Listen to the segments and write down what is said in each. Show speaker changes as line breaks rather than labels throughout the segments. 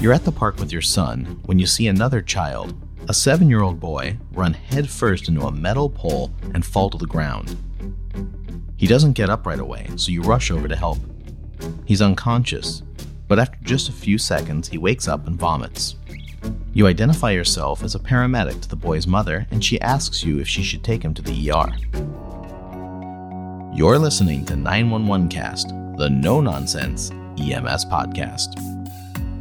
You're at the park with your son when you see another child, a seven year old boy, run headfirst into a metal pole and fall to the ground. He doesn't get up right away, so you rush over to help. He's unconscious, but after just a few seconds, he wakes up and vomits. You identify yourself as a paramedic to the boy's mother, and she asks you if she should take him to the ER. You're listening to 911 Cast, the no nonsense EMS podcast.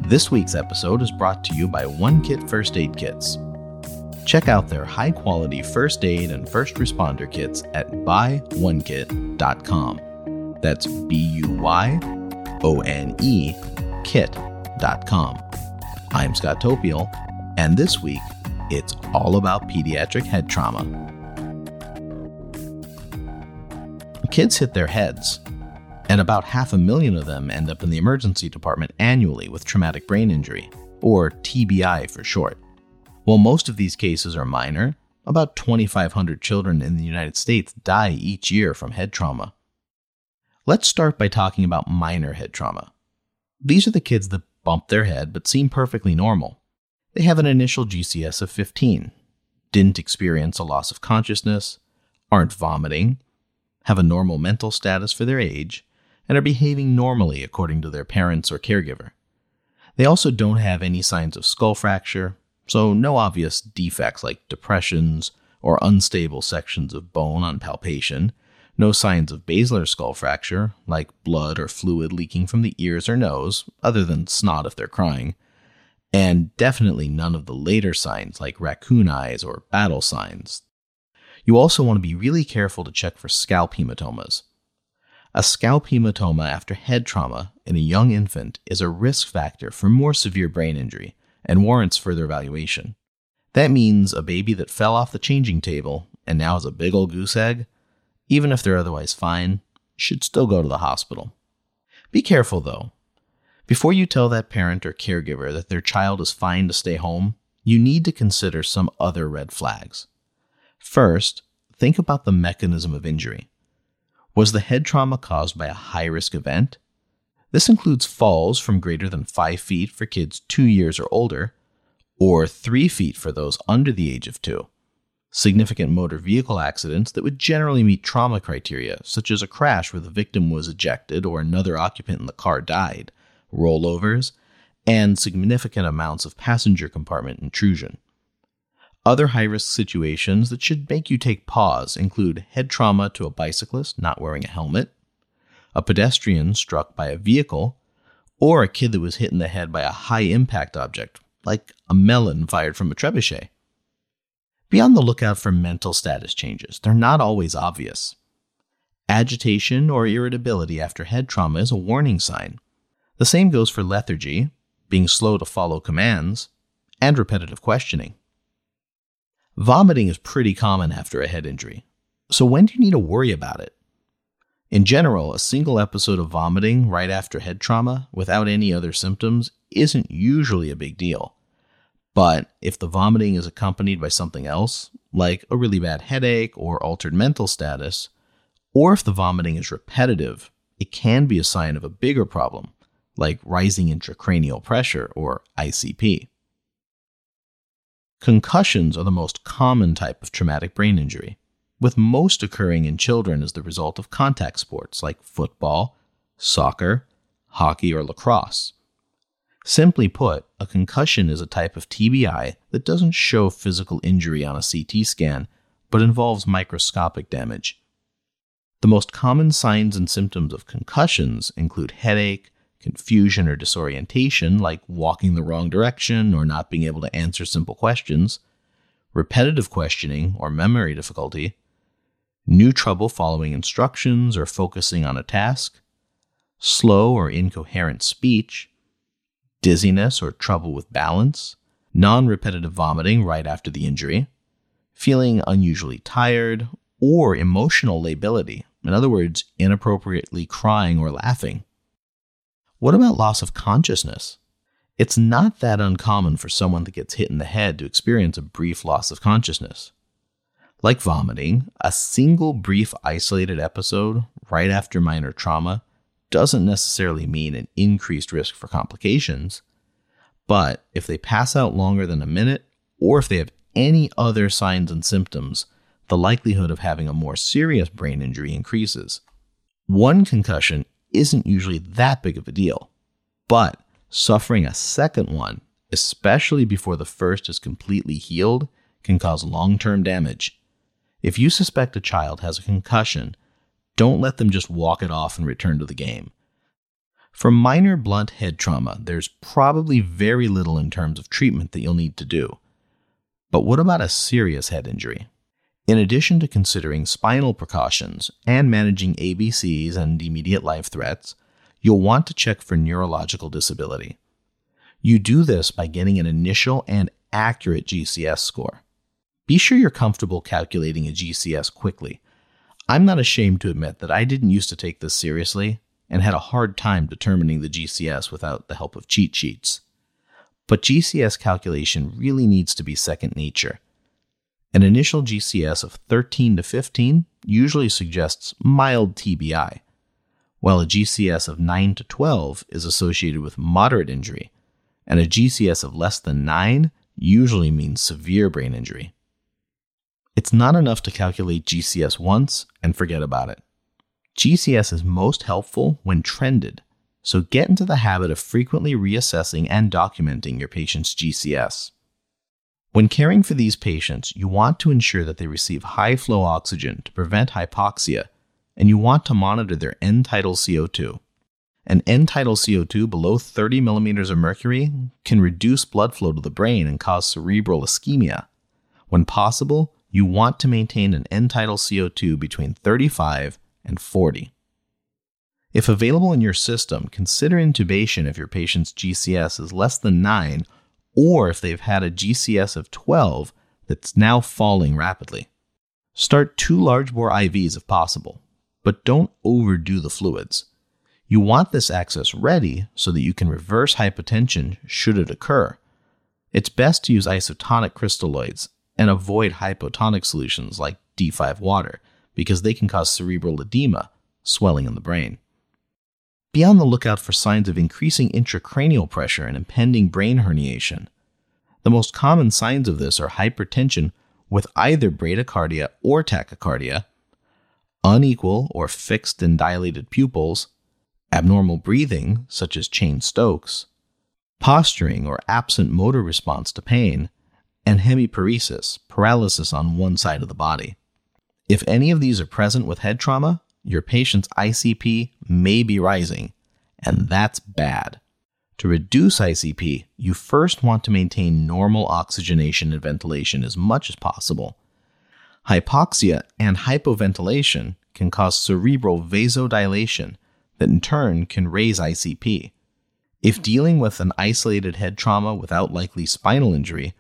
This week's episode is brought to you by One Kit First Aid Kits. Check out their high quality first aid and first responder kits at buyonekit.com. That's B U Y O N E kit.com. I'm Scott Topiel, and this week it's all about pediatric head trauma. Kids hit their heads, and about half a million of them end up in the emergency department annually with traumatic brain injury, or TBI for short. While most of these cases are minor, about 2,500 children in the United States die each year from head trauma. Let's start by talking about minor head trauma. These are the kids that bump their head but seem perfectly normal. They have an initial GCS of 15, didn't experience a loss of consciousness, aren't vomiting, have a normal mental status for their age, and are behaving normally according to their parents or caregiver. They also don't have any signs of skull fracture, so no obvious defects like depressions or unstable sections of bone on palpation, no signs of basilar skull fracture, like blood or fluid leaking from the ears or nose, other than snot if they're crying, and definitely none of the later signs like raccoon eyes or Battle signs. You also want to be really careful to check for scalp hematomas. A scalp hematoma after head trauma in a young infant is a risk factor for more severe brain injury and warrants further evaluation. That means a baby that fell off the changing table and now has a big old goose egg, even if they're otherwise fine, should still go to the hospital. Be careful though. Before you tell that parent or caregiver that their child is fine to stay home, you need to consider some other red flags. First, think about the mechanism of injury. Was the head trauma caused by a high risk event? This includes falls from greater than 5 feet for kids 2 years or older, or 3 feet for those under the age of 2. Significant motor vehicle accidents that would generally meet trauma criteria, such as a crash where the victim was ejected or another occupant in the car died, rollovers, and significant amounts of passenger compartment intrusion. Other high risk situations that should make you take pause include head trauma to a bicyclist not wearing a helmet, a pedestrian struck by a vehicle, or a kid that was hit in the head by a high impact object, like a melon fired from a trebuchet. Be on the lookout for mental status changes. They're not always obvious. Agitation or irritability after head trauma is a warning sign. The same goes for lethargy, being slow to follow commands, and repetitive questioning. Vomiting is pretty common after a head injury. So, when do you need to worry about it? In general, a single episode of vomiting right after head trauma without any other symptoms isn't usually a big deal. But if the vomiting is accompanied by something else, like a really bad headache or altered mental status, or if the vomiting is repetitive, it can be a sign of a bigger problem, like rising intracranial pressure or ICP. Concussions are the most common type of traumatic brain injury, with most occurring in children as the result of contact sports like football, soccer, hockey, or lacrosse. Simply put, a concussion is a type of TBI that doesn't show physical injury on a CT scan, but involves microscopic damage. The most common signs and symptoms of concussions include headache, confusion or disorientation, like walking the wrong direction or not being able to answer simple questions, repetitive questioning or memory difficulty, new trouble following instructions or focusing on a task, slow or incoherent speech, dizziness or trouble with balance, non repetitive vomiting right after the injury, feeling unusually tired, or emotional lability, in other words, inappropriately crying or laughing. What about loss of consciousness? It's not that uncommon for someone that gets hit in the head to experience a brief loss of consciousness. Like vomiting, a single brief isolated episode right after minor trauma doesn't necessarily mean an increased risk for complications, But if they pass out longer than a minute, or if they have any other signs and symptoms, the likelihood of having a more serious brain injury increases. One concussion isn't usually that big of a deal, but suffering a second one, especially before the first is completely healed, can cause long term damage. If you suspect a child has a concussion, don't let them just walk it off and return to the game. For minor blunt head trauma, there's probably very little in terms of treatment that you'll need to do. But what about a serious head injury? In addition to considering spinal precautions and managing ABCs and immediate life threats, you'll want to check for neurological disability. You do this by getting an initial and accurate GCS score. Be sure you're comfortable calculating a GCS quickly. I'm not ashamed to admit that I didn't used to take this seriously and had a hard time determining the GCS without the help of cheat sheets. But GCS calculation really needs to be second nature. An initial GCS of 13 to 15 usually suggests mild TBI, while a GCS of 9 to 12 is associated with moderate injury, and a GCS of less than 9 usually means severe brain injury. It's not enough to calculate GCS once and forget about it. GCS is most helpful when trended, so get into the habit of frequently reassessing and documenting your patient's GCS. When caring for these patients, you want to ensure that they receive high flow oxygen to prevent hypoxia, and you want to monitor their end tidal CO2. An end tidal CO2 below 30 millimeters of mercury can reduce blood flow to the brain and cause cerebral ischemia. When possible, you want to maintain an end tidal CO2 between 35 and 40. If available in your system, consider intubation if your patient's GCS is less than 9 or if they've had a GCS of 12 that's now falling rapidly. Start two large bore IVs if possible, but don't overdo the fluids. You want this access ready so that you can reverse hypotension should it occur. It's best to use isotonic crystalloids and avoid hypotonic solutions like D5 water because they can cause cerebral edema, swelling in the brain. Be on the lookout for signs of increasing intracranial pressure and impending brain herniation. The most common signs of this are hypertension with either bradycardia or tachycardia, unequal or fixed and dilated pupils, abnormal breathing, such as Cheyne-Stokes, posturing or absent motor response to pain, and hemiparesis, paralysis on one side of the body. If any of these are present with head trauma, your patient's ICP may be rising, and that's bad. To reduce ICP, you first want to maintain normal oxygenation and ventilation as much as possible. Hypoxia and hypoventilation can cause cerebral vasodilation that in turn can raise ICP. If dealing with an isolated head trauma without likely spinal injury,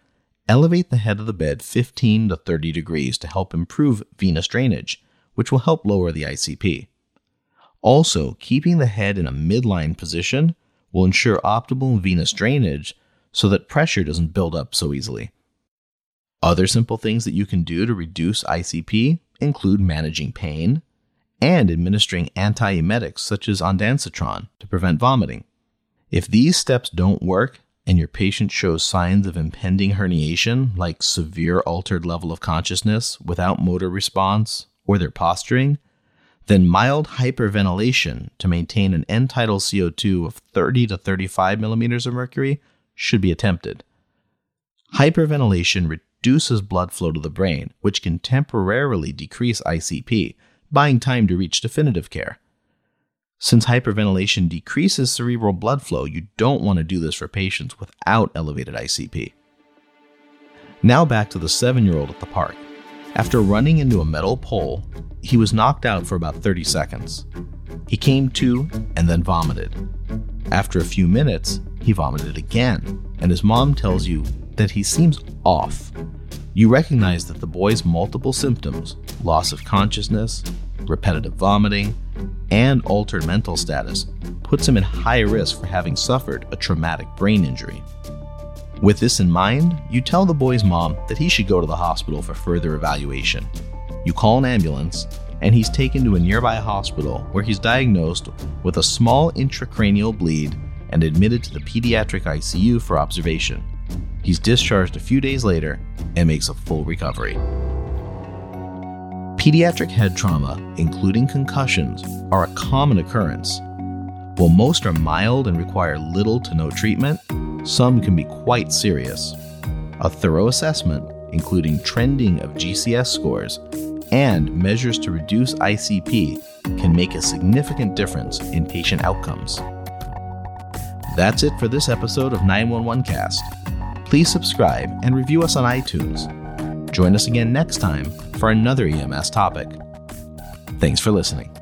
Elevate the head of the bed 15 to 30 degrees to help improve venous drainage, which will help lower the ICP. Also, keeping the head in a midline position will ensure optimal venous drainage so that pressure doesn't build up so easily. Other simple things that you can do to reduce ICP include managing pain and administering antiemetics such as ondansetron to prevent vomiting. If these steps don't work, and your patient shows signs of impending herniation, like severe altered level of consciousness without motor response or their posturing, then mild hyperventilation to maintain an end tidal CO2 of 30 to 35 millimeters of mercury should be attempted. Hyperventilation reduces blood flow to the brain, which can temporarily decrease ICP, buying time to reach definitive care. Since hyperventilation decreases cerebral blood flow, you don't want to do this for patients without elevated ICP. Now back to the seven year old at the park. After running into a metal pole, he was knocked out for about 30 seconds. He came to and then vomited. After a few minutes, he vomited again, and his mom tells you that he seems off. You recognize that the boy's multiple symptoms loss of consciousness, repetitive vomiting, and altered mental status puts him at high risk for having suffered a traumatic brain injury. With this in mind, you tell the boy's mom that he should go to the hospital for further evaluation. You call an ambulance, and he's taken to a nearby hospital where he's diagnosed with a small intracranial bleed and admitted to the pediatric ICU for observation. He's discharged a few days later and makes a full recovery. Pediatric head trauma, including concussions, are a common occurrence. While most are mild and require little to no treatment, some can be quite serious. A thorough assessment, including trending of GCS scores and measures to reduce ICP, can make a significant difference in patient outcomes. That's it for this episode of 911 Cast. Please subscribe and review us on iTunes. Join us again next time for another EMS topic. Thanks for listening.